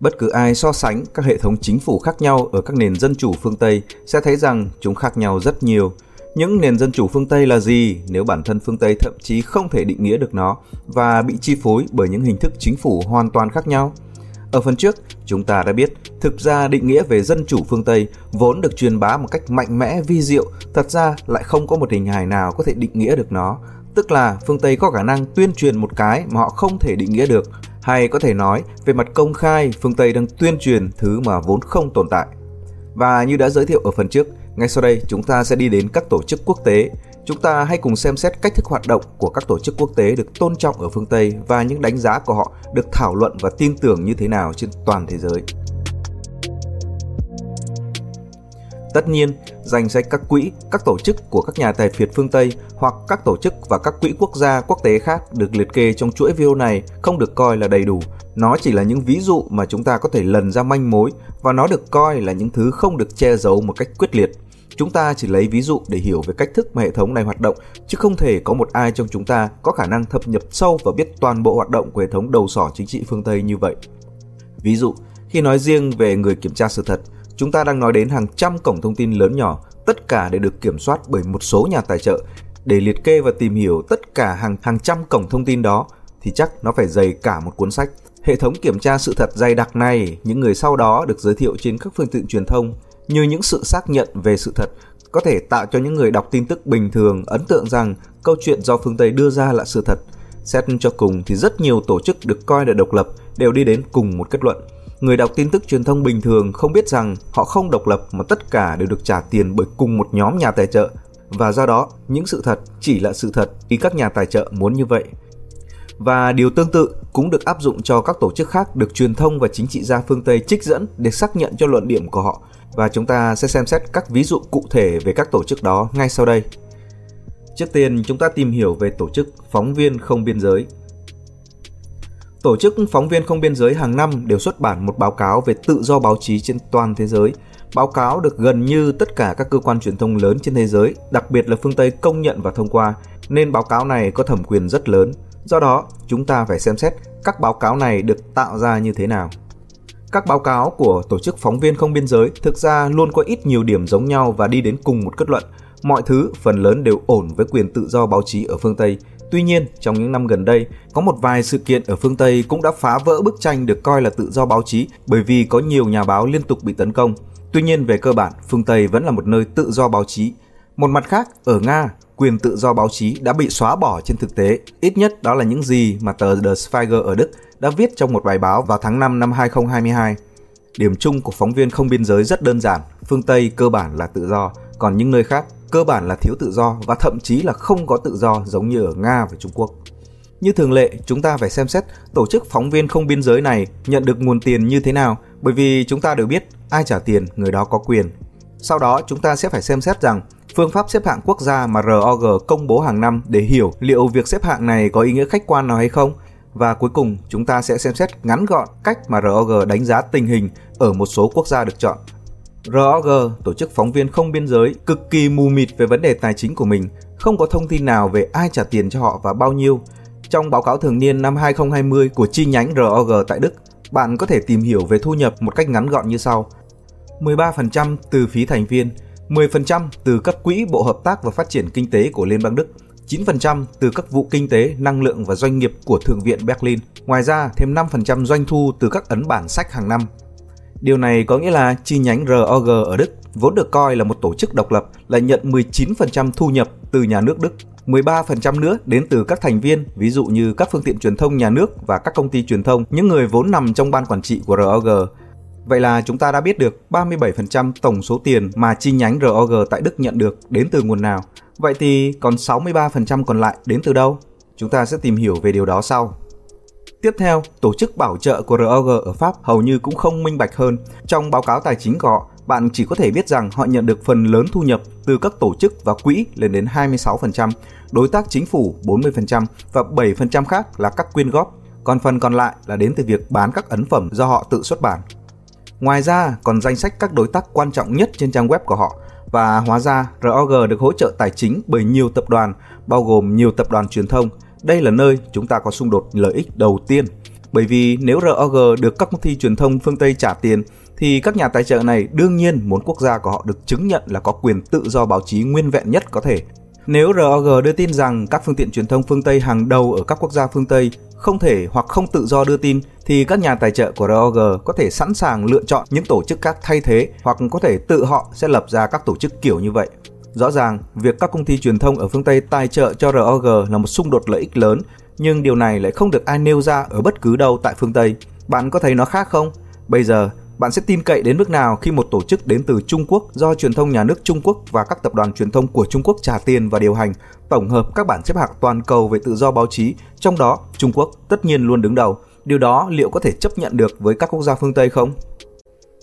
Bất cứ ai so sánh các hệ thống chính phủ khác nhau ở các nền dân chủ phương Tây sẽ thấy rằng chúng khác nhau rất nhiều. Những nền dân chủ phương Tây là gì nếu bản thân phương Tây thậm chí không thể định nghĩa được nó và bị chi phối bởi những hình thức chính phủ hoàn toàn khác nhau? Ở phần trước, chúng ta đã biết thực ra định nghĩa về dân chủ phương Tây vốn được truyền bá một cách mạnh mẽ vi diệu, thật ra lại không có một hình hài nào có thể định nghĩa được nó. Tức là phương Tây có khả năng tuyên truyền một cái mà họ không thể định nghĩa được, hay có thể nói về mặt công khai phương Tây đang tuyên truyền thứ mà vốn không tồn tại. Và như đã giới thiệu ở phần trước, ngay sau đây chúng ta sẽ đi đến các tổ chức quốc tế. Chúng ta hãy cùng xem xét cách thức hoạt động của các tổ chức quốc tế được tôn trọng ở phương Tây và những đánh giá của họ được thảo luận và tin tưởng như thế nào trên toàn thế giới. Tất nhiên, danh sách các quỹ, các tổ chức của các nhà tài phiệt phương Tây hoặc các tổ chức và các quỹ quốc gia quốc tế khác được liệt kê trong chuỗi video này không được coi là đầy đủ. Nó chỉ là những ví dụ mà chúng ta có thể lần ra manh mối và nó được coi là những thứ không được che giấu một cách quyết liệt. Chúng ta chỉ lấy ví dụ để hiểu về cách thức mà hệ thống này hoạt động, chứ không thể có một ai trong chúng ta có khả năng thâm nhập sâu và biết toàn bộ hoạt động của hệ thống đầu sỏ chính trị phương Tây như vậy. Ví dụ, khi nói riêng về người kiểm tra sự thật, chúng ta đang nói đến hàng trăm cổng thông tin lớn nhỏ, tất cả đều được kiểm soát bởi một số nhà tài trợ. Để liệt kê và tìm hiểu tất cả hàng hàng trăm cổng thông tin đó thì chắc nó phải dày cả một cuốn sách. Hệ thống kiểm tra sự thật dày đặc này, những người sau đó được giới thiệu trên các phương tiện truyền thông như những sự xác nhận về sự thật có thể tạo cho những người đọc tin tức bình thường ấn tượng rằng câu chuyện do phương Tây đưa ra là sự thật. Xét cho cùng thì rất nhiều tổ chức được coi là độc lập đều đi đến cùng một kết luận. Người đọc tin tức truyền thông bình thường không biết rằng họ không độc lập mà tất cả đều được trả tiền bởi cùng một nhóm nhà tài trợ và do đó những sự thật chỉ là sự thật khi các nhà tài trợ muốn như vậy. Và điều tương tự cũng được áp dụng cho các tổ chức khác được truyền thông và chính trị gia phương Tây trích dẫn để xác nhận cho luận điểm của họ và chúng ta sẽ xem xét các ví dụ cụ thể về các tổ chức đó ngay sau đây. Trước tiên, chúng ta tìm hiểu về tổ chức Phóng viên không biên giới. Tổ chức Phóng viên không biên giới hàng năm đều xuất bản một báo cáo về tự do báo chí trên toàn thế giới. Báo cáo được gần như tất cả các cơ quan truyền thông lớn trên thế giới, đặc biệt là phương Tây công nhận và thông qua, nên báo cáo này có thẩm quyền rất lớn. Do đó, chúng ta phải xem xét các báo cáo này được tạo ra như thế nào. Các báo cáo của tổ chức phóng viên không biên giới thực ra luôn có ít nhiều điểm giống nhau và đi đến cùng một kết luận. Mọi thứ phần lớn đều ổn với quyền tự do báo chí ở phương Tây. Tuy nhiên, trong những năm gần đây, có một vài sự kiện ở phương Tây cũng đã phá vỡ bức tranh được coi là tự do báo chí bởi vì có nhiều nhà báo liên tục bị tấn công. Tuy nhiên, về cơ bản, phương Tây vẫn là một nơi tự do báo chí. Một mặt khác, ở Nga, quyền tự do báo chí đã bị xóa bỏ trên thực tế. Ít nhất đó là những gì mà tờ The Spiegel ở Đức đã viết trong một bài báo vào tháng 5 năm 2022. Điểm chung của phóng viên không biên giới rất đơn giản, phương Tây cơ bản là tự do, còn những nơi khác cơ bản là thiếu tự do và thậm chí là không có tự do giống như ở Nga và Trung Quốc. Như thường lệ, chúng ta phải xem xét tổ chức phóng viên không biên giới này nhận được nguồn tiền như thế nào, bởi vì chúng ta đều biết ai trả tiền người đó có quyền. Sau đó chúng ta sẽ phải xem xét rằng phương pháp xếp hạng quốc gia mà ROG công bố hàng năm để hiểu liệu việc xếp hạng này có ý nghĩa khách quan nào hay không và cuối cùng, chúng ta sẽ xem xét ngắn gọn cách mà ROG đánh giá tình hình ở một số quốc gia được chọn. ROG, tổ chức phóng viên không biên giới, cực kỳ mù mịt về vấn đề tài chính của mình, không có thông tin nào về ai trả tiền cho họ và bao nhiêu. Trong báo cáo thường niên năm 2020 của chi nhánh ROG tại Đức, bạn có thể tìm hiểu về thu nhập một cách ngắn gọn như sau. 13% từ phí thành viên, 10% từ các quỹ Bộ Hợp tác và Phát triển Kinh tế của Liên bang Đức, 9% từ các vụ kinh tế, năng lượng và doanh nghiệp của Thượng viện Berlin. Ngoài ra, thêm 5% doanh thu từ các ấn bản sách hàng năm. Điều này có nghĩa là chi nhánh ROG ở Đức vốn được coi là một tổ chức độc lập là nhận 19% thu nhập từ nhà nước Đức, 13% nữa đến từ các thành viên, ví dụ như các phương tiện truyền thông nhà nước và các công ty truyền thông, những người vốn nằm trong ban quản trị của ROG. Vậy là chúng ta đã biết được 37% tổng số tiền mà chi nhánh ROG tại Đức nhận được đến từ nguồn nào. Vậy thì còn 63% còn lại đến từ đâu? Chúng ta sẽ tìm hiểu về điều đó sau. Tiếp theo, tổ chức bảo trợ của ROG ở Pháp hầu như cũng không minh bạch hơn. Trong báo cáo tài chính của họ, bạn chỉ có thể biết rằng họ nhận được phần lớn thu nhập từ các tổ chức và quỹ lên đến 26%, đối tác chính phủ 40% và 7% khác là các quyên góp, còn phần còn lại là đến từ việc bán các ấn phẩm do họ tự xuất bản. Ngoài ra, còn danh sách các đối tác quan trọng nhất trên trang web của họ và hóa ra ROG được hỗ trợ tài chính bởi nhiều tập đoàn, bao gồm nhiều tập đoàn truyền thông. Đây là nơi chúng ta có xung đột lợi ích đầu tiên. Bởi vì nếu ROG được các công ty truyền thông phương Tây trả tiền, thì các nhà tài trợ này đương nhiên muốn quốc gia của họ được chứng nhận là có quyền tự do báo chí nguyên vẹn nhất có thể. Nếu ROG đưa tin rằng các phương tiện truyền thông phương Tây hàng đầu ở các quốc gia phương Tây không thể hoặc không tự do đưa tin, thì các nhà tài trợ của ROG có thể sẵn sàng lựa chọn những tổ chức khác thay thế hoặc có thể tự họ sẽ lập ra các tổ chức kiểu như vậy. Rõ ràng, việc các công ty truyền thông ở phương Tây tài trợ cho ROG là một xung đột lợi ích lớn, nhưng điều này lại không được ai nêu ra ở bất cứ đâu tại phương Tây. Bạn có thấy nó khác không? Bây giờ, bạn sẽ tin cậy đến mức nào khi một tổ chức đến từ Trung Quốc do truyền thông nhà nước Trung Quốc và các tập đoàn truyền thông của Trung Quốc trả tiền và điều hành, tổng hợp các bản xếp hạng toàn cầu về tự do báo chí, trong đó Trung Quốc tất nhiên luôn đứng đầu. Điều đó liệu có thể chấp nhận được với các quốc gia phương Tây không?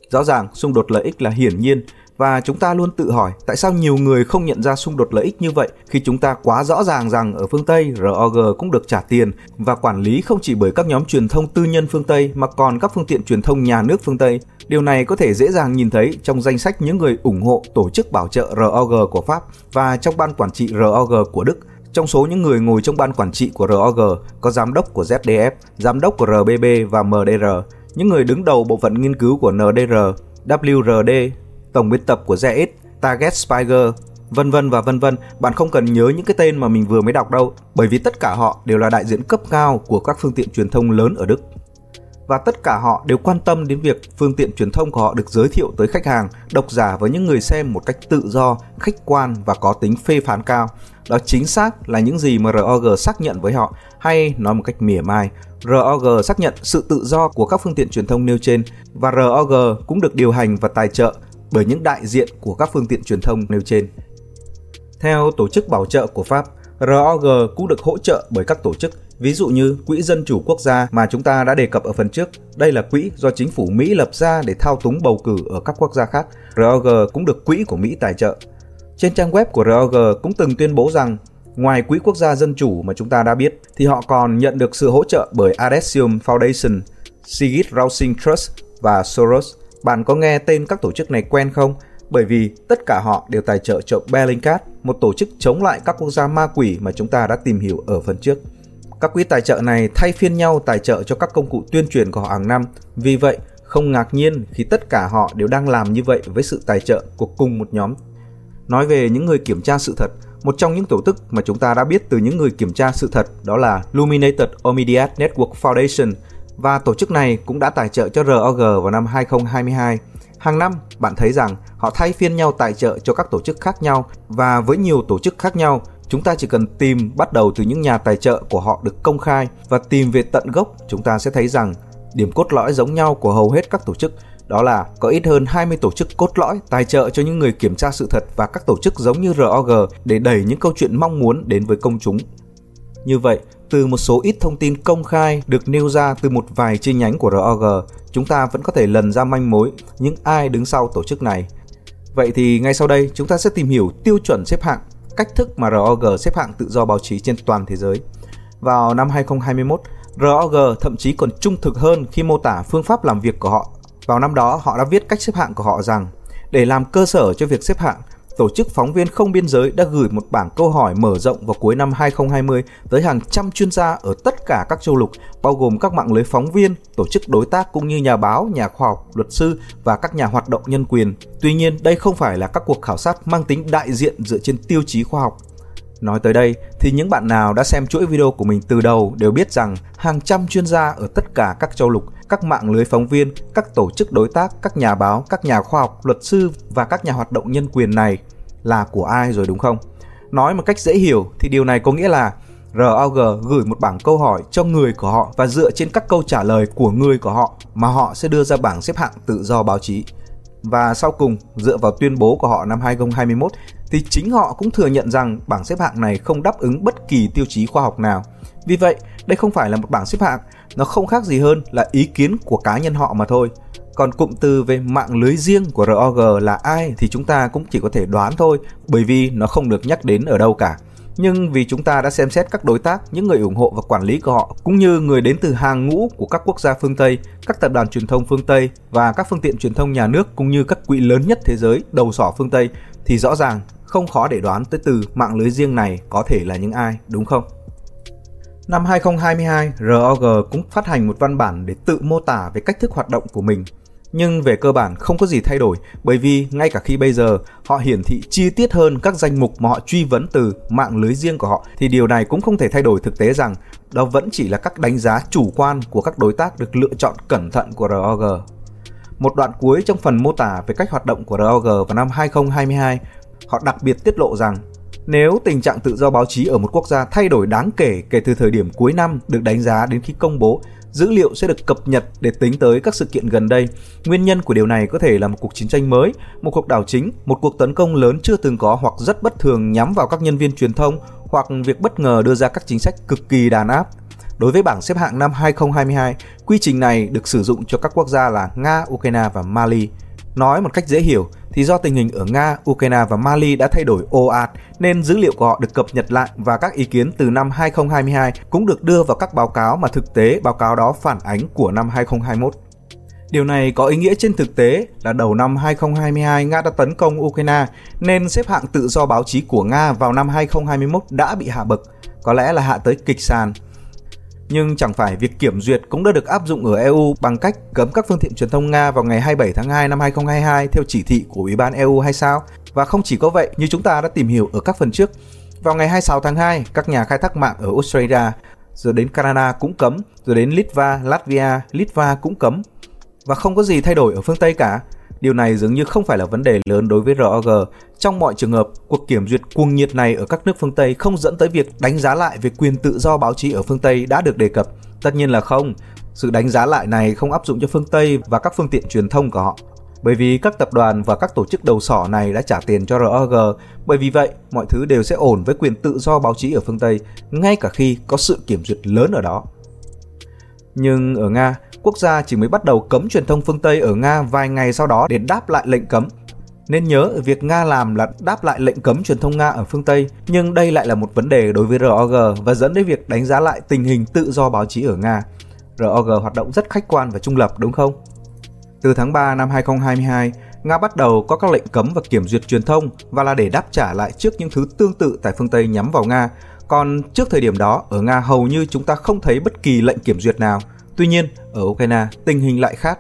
Rõ ràng, xung đột lợi ích là hiển nhiên và chúng ta luôn tự hỏi tại sao nhiều người không nhận ra xung đột lợi ích như vậy khi chúng ta quá rõ ràng rằng ở phương Tây ROG cũng được trả tiền và quản lý không chỉ bởi các nhóm truyền thông tư nhân phương Tây mà còn các phương tiện truyền thông nhà nước phương Tây. Điều này có thể dễ dàng nhìn thấy trong danh sách những người ủng hộ tổ chức bảo trợ ROG của Pháp và trong ban quản trị ROG của Đức. Trong số những người ngồi trong ban quản trị của ROG có giám đốc của ZDF, giám đốc của RBB và MDR, những người đứng đầu bộ phận nghiên cứu của NDR, WRD, tổng biên tập của ZX, Target Spiger, vân vân và vân vân. Bạn không cần nhớ những cái tên mà mình vừa mới đọc đâu, bởi vì tất cả họ đều là đại diện cấp cao của các phương tiện truyền thông lớn ở Đức. Và tất cả họ đều quan tâm đến việc phương tiện truyền thông của họ được giới thiệu tới khách hàng, độc giả và những người xem một cách tự do, khách quan và có tính phê phán cao. Đó chính xác là những gì mà ROG xác nhận với họ, hay nói một cách mỉa mai, ROG xác nhận sự tự do của các phương tiện truyền thông nêu trên và ROG cũng được điều hành và tài trợ bởi những đại diện của các phương tiện truyền thông nêu trên. Theo tổ chức bảo trợ của Pháp, ROG cũng được hỗ trợ bởi các tổ chức ví dụ như Quỹ Dân chủ Quốc gia mà chúng ta đã đề cập ở phần trước. Đây là quỹ do chính phủ Mỹ lập ra để thao túng bầu cử ở các quốc gia khác. ROG cũng được quỹ của Mỹ tài trợ. Trên trang web của ROG cũng từng tuyên bố rằng ngoài Quỹ Quốc gia Dân chủ mà chúng ta đã biết thì họ còn nhận được sự hỗ trợ bởi Adesium Foundation, Sigrid Rousing Trust và Soros. Bạn có nghe tên các tổ chức này quen không? Bởi vì tất cả họ đều tài trợ cho Bellingcat, một tổ chức chống lại các quốc gia ma quỷ mà chúng ta đã tìm hiểu ở phần trước. Các quỹ tài trợ này thay phiên nhau tài trợ cho các công cụ tuyên truyền của họ hàng năm. Vì vậy, không ngạc nhiên khi tất cả họ đều đang làm như vậy với sự tài trợ của cùng một nhóm. Nói về những người kiểm tra sự thật, một trong những tổ chức mà chúng ta đã biết từ những người kiểm tra sự thật đó là Luminated Immediate Network Foundation – và tổ chức này cũng đã tài trợ cho ROG vào năm 2022. Hàng năm, bạn thấy rằng họ thay phiên nhau tài trợ cho các tổ chức khác nhau và với nhiều tổ chức khác nhau, chúng ta chỉ cần tìm bắt đầu từ những nhà tài trợ của họ được công khai và tìm về tận gốc, chúng ta sẽ thấy rằng điểm cốt lõi giống nhau của hầu hết các tổ chức đó là có ít hơn 20 tổ chức cốt lõi tài trợ cho những người kiểm tra sự thật và các tổ chức giống như ROG để đẩy những câu chuyện mong muốn đến với công chúng. Như vậy, từ một số ít thông tin công khai được nêu ra từ một vài chi nhánh của ROG, chúng ta vẫn có thể lần ra manh mối những ai đứng sau tổ chức này. Vậy thì ngay sau đây chúng ta sẽ tìm hiểu tiêu chuẩn xếp hạng, cách thức mà ROG xếp hạng tự do báo chí trên toàn thế giới. Vào năm 2021, ROG thậm chí còn trung thực hơn khi mô tả phương pháp làm việc của họ. Vào năm đó, họ đã viết cách xếp hạng của họ rằng để làm cơ sở cho việc xếp hạng, Tổ chức Phóng viên Không Biên Giới đã gửi một bảng câu hỏi mở rộng vào cuối năm 2020 tới hàng trăm chuyên gia ở tất cả các châu lục, bao gồm các mạng lưới phóng viên, tổ chức đối tác cũng như nhà báo, nhà khoa học, luật sư và các nhà hoạt động nhân quyền. Tuy nhiên, đây không phải là các cuộc khảo sát mang tính đại diện dựa trên tiêu chí khoa học. Nói tới đây thì những bạn nào đã xem chuỗi video của mình từ đầu đều biết rằng hàng trăm chuyên gia ở tất cả các châu lục các mạng lưới phóng viên, các tổ chức đối tác, các nhà báo, các nhà khoa học, luật sư và các nhà hoạt động nhân quyền này là của ai rồi đúng không? Nói một cách dễ hiểu thì điều này có nghĩa là ROG gửi một bảng câu hỏi cho người của họ và dựa trên các câu trả lời của người của họ mà họ sẽ đưa ra bảng xếp hạng tự do báo chí. Và sau cùng, dựa vào tuyên bố của họ năm 2021 thì chính họ cũng thừa nhận rằng bảng xếp hạng này không đáp ứng bất kỳ tiêu chí khoa học nào. Vì vậy, đây không phải là một bảng xếp hạng nó không khác gì hơn là ý kiến của cá nhân họ mà thôi. Còn cụm từ về mạng lưới riêng của ROG là ai thì chúng ta cũng chỉ có thể đoán thôi bởi vì nó không được nhắc đến ở đâu cả. Nhưng vì chúng ta đã xem xét các đối tác, những người ủng hộ và quản lý của họ cũng như người đến từ hàng ngũ của các quốc gia phương Tây, các tập đoàn truyền thông phương Tây và các phương tiện truyền thông nhà nước cũng như các quỹ lớn nhất thế giới đầu sỏ phương Tây thì rõ ràng không khó để đoán tới từ mạng lưới riêng này có thể là những ai, đúng không? Năm 2022, ROG cũng phát hành một văn bản để tự mô tả về cách thức hoạt động của mình. Nhưng về cơ bản không có gì thay đổi bởi vì ngay cả khi bây giờ họ hiển thị chi tiết hơn các danh mục mà họ truy vấn từ mạng lưới riêng của họ thì điều này cũng không thể thay đổi thực tế rằng đó vẫn chỉ là các đánh giá chủ quan của các đối tác được lựa chọn cẩn thận của ROG. Một đoạn cuối trong phần mô tả về cách hoạt động của ROG vào năm 2022, họ đặc biệt tiết lộ rằng nếu tình trạng tự do báo chí ở một quốc gia thay đổi đáng kể kể từ thời điểm cuối năm được đánh giá đến khi công bố, dữ liệu sẽ được cập nhật để tính tới các sự kiện gần đây. Nguyên nhân của điều này có thể là một cuộc chiến tranh mới, một cuộc đảo chính, một cuộc tấn công lớn chưa từng có hoặc rất bất thường nhắm vào các nhân viên truyền thông hoặc việc bất ngờ đưa ra các chính sách cực kỳ đàn áp. Đối với bảng xếp hạng năm 2022, quy trình này được sử dụng cho các quốc gia là Nga, Ukraine và Mali. Nói một cách dễ hiểu thì do tình hình ở Nga, Ukraine và Mali đã thay đổi ồ ạt nên dữ liệu của họ được cập nhật lại và các ý kiến từ năm 2022 cũng được đưa vào các báo cáo mà thực tế báo cáo đó phản ánh của năm 2021. Điều này có ý nghĩa trên thực tế là đầu năm 2022 Nga đã tấn công Ukraine nên xếp hạng tự do báo chí của Nga vào năm 2021 đã bị hạ bậc, có lẽ là hạ tới kịch sàn nhưng chẳng phải việc kiểm duyệt cũng đã được áp dụng ở EU bằng cách cấm các phương tiện truyền thông Nga vào ngày 27 tháng 2 năm 2022 theo chỉ thị của Ủy ban EU hay sao? Và không chỉ có vậy, như chúng ta đã tìm hiểu ở các phần trước, vào ngày 26 tháng 2, các nhà khai thác mạng ở Australia, rồi đến Canada cũng cấm, rồi đến Litva, Latvia, Litva cũng cấm. Và không có gì thay đổi ở phương Tây cả. Điều này dường như không phải là vấn đề lớn đối với ROG. Trong mọi trường hợp, cuộc kiểm duyệt cuồng nhiệt này ở các nước phương Tây không dẫn tới việc đánh giá lại về quyền tự do báo chí ở phương Tây đã được đề cập. Tất nhiên là không. Sự đánh giá lại này không áp dụng cho phương Tây và các phương tiện truyền thông của họ. Bởi vì các tập đoàn và các tổ chức đầu sỏ này đã trả tiền cho ROG, bởi vì vậy mọi thứ đều sẽ ổn với quyền tự do báo chí ở phương Tây, ngay cả khi có sự kiểm duyệt lớn ở đó. Nhưng ở Nga, quốc gia chỉ mới bắt đầu cấm truyền thông phương Tây ở Nga vài ngày sau đó để đáp lại lệnh cấm. Nên nhớ việc Nga làm là đáp lại lệnh cấm truyền thông Nga ở phương Tây, nhưng đây lại là một vấn đề đối với ROG và dẫn đến việc đánh giá lại tình hình tự do báo chí ở Nga. ROG hoạt động rất khách quan và trung lập đúng không? Từ tháng 3 năm 2022, Nga bắt đầu có các lệnh cấm và kiểm duyệt truyền thông và là để đáp trả lại trước những thứ tương tự tại phương Tây nhắm vào Nga. Còn trước thời điểm đó, ở Nga hầu như chúng ta không thấy bất kỳ lệnh kiểm duyệt nào. Tuy nhiên, ở Ukraine, tình hình lại khác.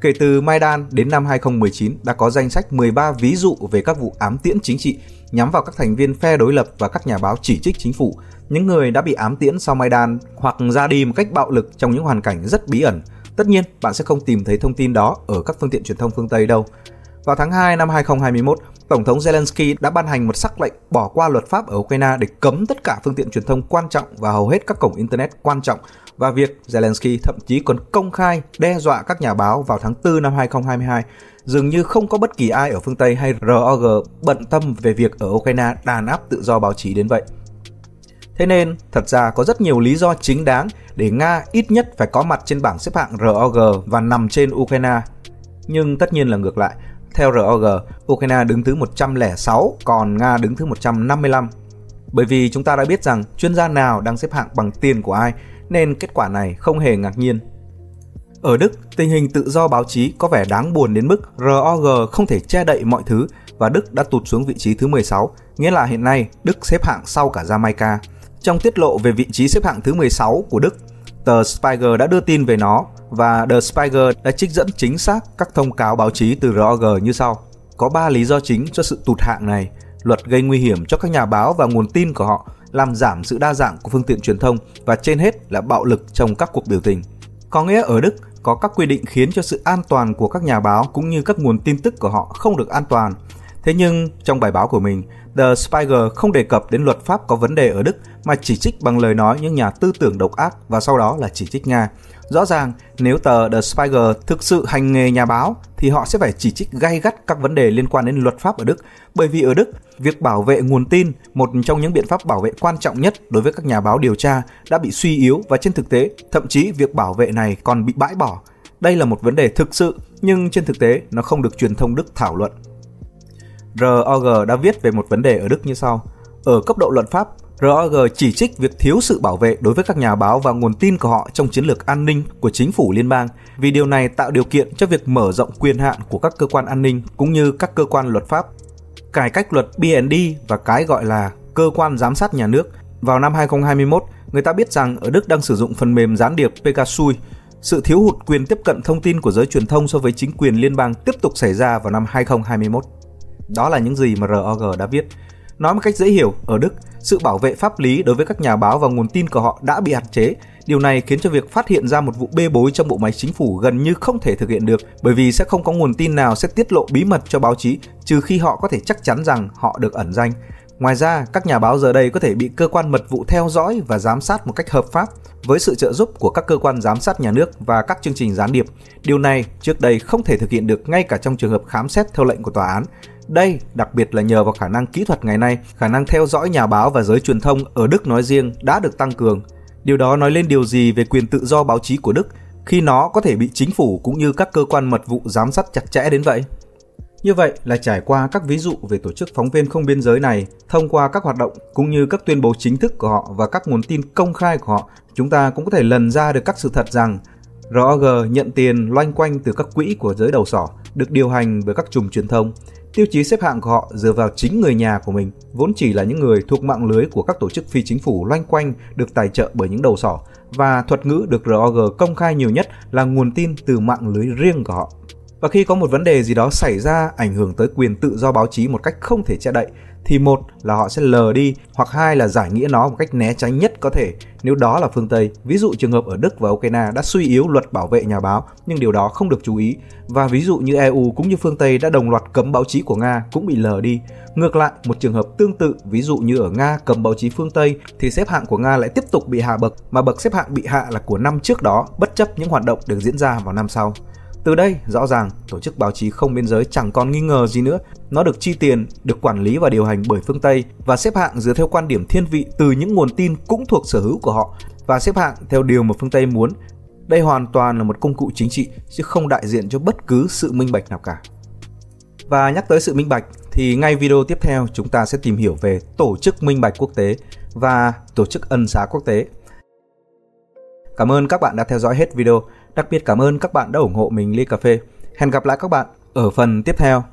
Kể từ Maidan đến năm 2019 đã có danh sách 13 ví dụ về các vụ ám tiễn chính trị nhắm vào các thành viên phe đối lập và các nhà báo chỉ trích chính phủ, những người đã bị ám tiễn sau Maidan hoặc ra đi một cách bạo lực trong những hoàn cảnh rất bí ẩn. Tất nhiên, bạn sẽ không tìm thấy thông tin đó ở các phương tiện truyền thông phương Tây đâu. Vào tháng 2 năm 2021, Tổng thống Zelensky đã ban hành một sắc lệnh bỏ qua luật pháp ở Ukraine để cấm tất cả phương tiện truyền thông quan trọng và hầu hết các cổng Internet quan trọng và việc Zelensky thậm chí còn công khai đe dọa các nhà báo vào tháng 4 năm 2022 dường như không có bất kỳ ai ở phương Tây hay ROG bận tâm về việc ở Ukraine đàn áp tự do báo chí đến vậy. Thế nên, thật ra có rất nhiều lý do chính đáng để Nga ít nhất phải có mặt trên bảng xếp hạng ROG và nằm trên Ukraine. Nhưng tất nhiên là ngược lại, theo ROG, Ukraine đứng thứ 106, còn Nga đứng thứ 155. Bởi vì chúng ta đã biết rằng chuyên gia nào đang xếp hạng bằng tiền của ai, nên kết quả này không hề ngạc nhiên. Ở Đức, tình hình tự do báo chí có vẻ đáng buồn đến mức ROG không thể che đậy mọi thứ và Đức đã tụt xuống vị trí thứ 16, nghĩa là hiện nay Đức xếp hạng sau cả Jamaica. Trong tiết lộ về vị trí xếp hạng thứ 16 của Đức, tờ Spiegel đã đưa tin về nó và The Spiegel đã trích dẫn chính xác các thông cáo báo chí từ ROG như sau. Có 3 lý do chính cho sự tụt hạng này. Luật gây nguy hiểm cho các nhà báo và nguồn tin của họ, làm giảm sự đa dạng của phương tiện truyền thông và trên hết là bạo lực trong các cuộc biểu tình. Có nghĩa ở Đức có các quy định khiến cho sự an toàn của các nhà báo cũng như các nguồn tin tức của họ không được an toàn. Thế nhưng trong bài báo của mình, The Spiegel không đề cập đến luật pháp có vấn đề ở Đức mà chỉ trích bằng lời nói những nhà tư tưởng độc ác và sau đó là chỉ trích Nga. Rõ ràng, nếu tờ The Spiegel thực sự hành nghề nhà báo thì họ sẽ phải chỉ trích gay gắt các vấn đề liên quan đến luật pháp ở Đức, bởi vì ở Đức, việc bảo vệ nguồn tin, một trong những biện pháp bảo vệ quan trọng nhất đối với các nhà báo điều tra, đã bị suy yếu và trên thực tế, thậm chí việc bảo vệ này còn bị bãi bỏ. Đây là một vấn đề thực sự, nhưng trên thực tế nó không được truyền thông Đức thảo luận. ROG đã viết về một vấn đề ở Đức như sau. Ở cấp độ luật pháp, ROG chỉ trích việc thiếu sự bảo vệ đối với các nhà báo và nguồn tin của họ trong chiến lược an ninh của chính phủ liên bang, vì điều này tạo điều kiện cho việc mở rộng quyền hạn của các cơ quan an ninh cũng như các cơ quan luật pháp. Cải cách luật BND và cái gọi là cơ quan giám sát nhà nước vào năm 2021, người ta biết rằng ở Đức đang sử dụng phần mềm gián điệp Pegasus. Sự thiếu hụt quyền tiếp cận thông tin của giới truyền thông so với chính quyền liên bang tiếp tục xảy ra vào năm 2021. Đó là những gì mà ROG đã viết. Nói một cách dễ hiểu, ở Đức, sự bảo vệ pháp lý đối với các nhà báo và nguồn tin của họ đã bị hạn chế. Điều này khiến cho việc phát hiện ra một vụ bê bối trong bộ máy chính phủ gần như không thể thực hiện được bởi vì sẽ không có nguồn tin nào sẽ tiết lộ bí mật cho báo chí trừ khi họ có thể chắc chắn rằng họ được ẩn danh. Ngoài ra, các nhà báo giờ đây có thể bị cơ quan mật vụ theo dõi và giám sát một cách hợp pháp với sự trợ giúp của các cơ quan giám sát nhà nước và các chương trình gián điệp. Điều này trước đây không thể thực hiện được ngay cả trong trường hợp khám xét theo lệnh của tòa án. Đây đặc biệt là nhờ vào khả năng kỹ thuật ngày nay, khả năng theo dõi nhà báo và giới truyền thông ở Đức nói riêng đã được tăng cường. Điều đó nói lên điều gì về quyền tự do báo chí của Đức khi nó có thể bị chính phủ cũng như các cơ quan mật vụ giám sát chặt chẽ đến vậy? Như vậy là trải qua các ví dụ về tổ chức phóng viên không biên giới này, thông qua các hoạt động cũng như các tuyên bố chính thức của họ và các nguồn tin công khai của họ, chúng ta cũng có thể lần ra được các sự thật rằng ROG nhận tiền loanh quanh từ các quỹ của giới đầu sỏ, được điều hành bởi các chùm truyền thông. Tiêu chí xếp hạng của họ dựa vào chính người nhà của mình, vốn chỉ là những người thuộc mạng lưới của các tổ chức phi chính phủ loanh quanh được tài trợ bởi những đầu sỏ, và thuật ngữ được ROG công khai nhiều nhất là nguồn tin từ mạng lưới riêng của họ. Và khi có một vấn đề gì đó xảy ra ảnh hưởng tới quyền tự do báo chí một cách không thể che đậy thì một là họ sẽ lờ đi hoặc hai là giải nghĩa nó một cách né tránh nhất có thể nếu đó là phương Tây. Ví dụ trường hợp ở Đức và Ukraine đã suy yếu luật bảo vệ nhà báo nhưng điều đó không được chú ý và ví dụ như EU cũng như phương Tây đã đồng loạt cấm báo chí của Nga cũng bị lờ đi. Ngược lại, một trường hợp tương tự ví dụ như ở Nga cấm báo chí phương Tây thì xếp hạng của Nga lại tiếp tục bị hạ bậc mà bậc xếp hạng bị hạ là của năm trước đó bất chấp những hoạt động được diễn ra vào năm sau. Từ đây, rõ ràng, tổ chức báo chí không biên giới chẳng còn nghi ngờ gì nữa. Nó được chi tiền, được quản lý và điều hành bởi phương Tây và xếp hạng dựa theo quan điểm thiên vị từ những nguồn tin cũng thuộc sở hữu của họ và xếp hạng theo điều mà phương Tây muốn. Đây hoàn toàn là một công cụ chính trị chứ không đại diện cho bất cứ sự minh bạch nào cả. Và nhắc tới sự minh bạch thì ngay video tiếp theo chúng ta sẽ tìm hiểu về tổ chức minh bạch quốc tế và tổ chức ân xá quốc tế. Cảm ơn các bạn đã theo dõi hết video. Đặc biệt cảm ơn các bạn đã ủng hộ mình ly cà phê. Hẹn gặp lại các bạn ở phần tiếp theo.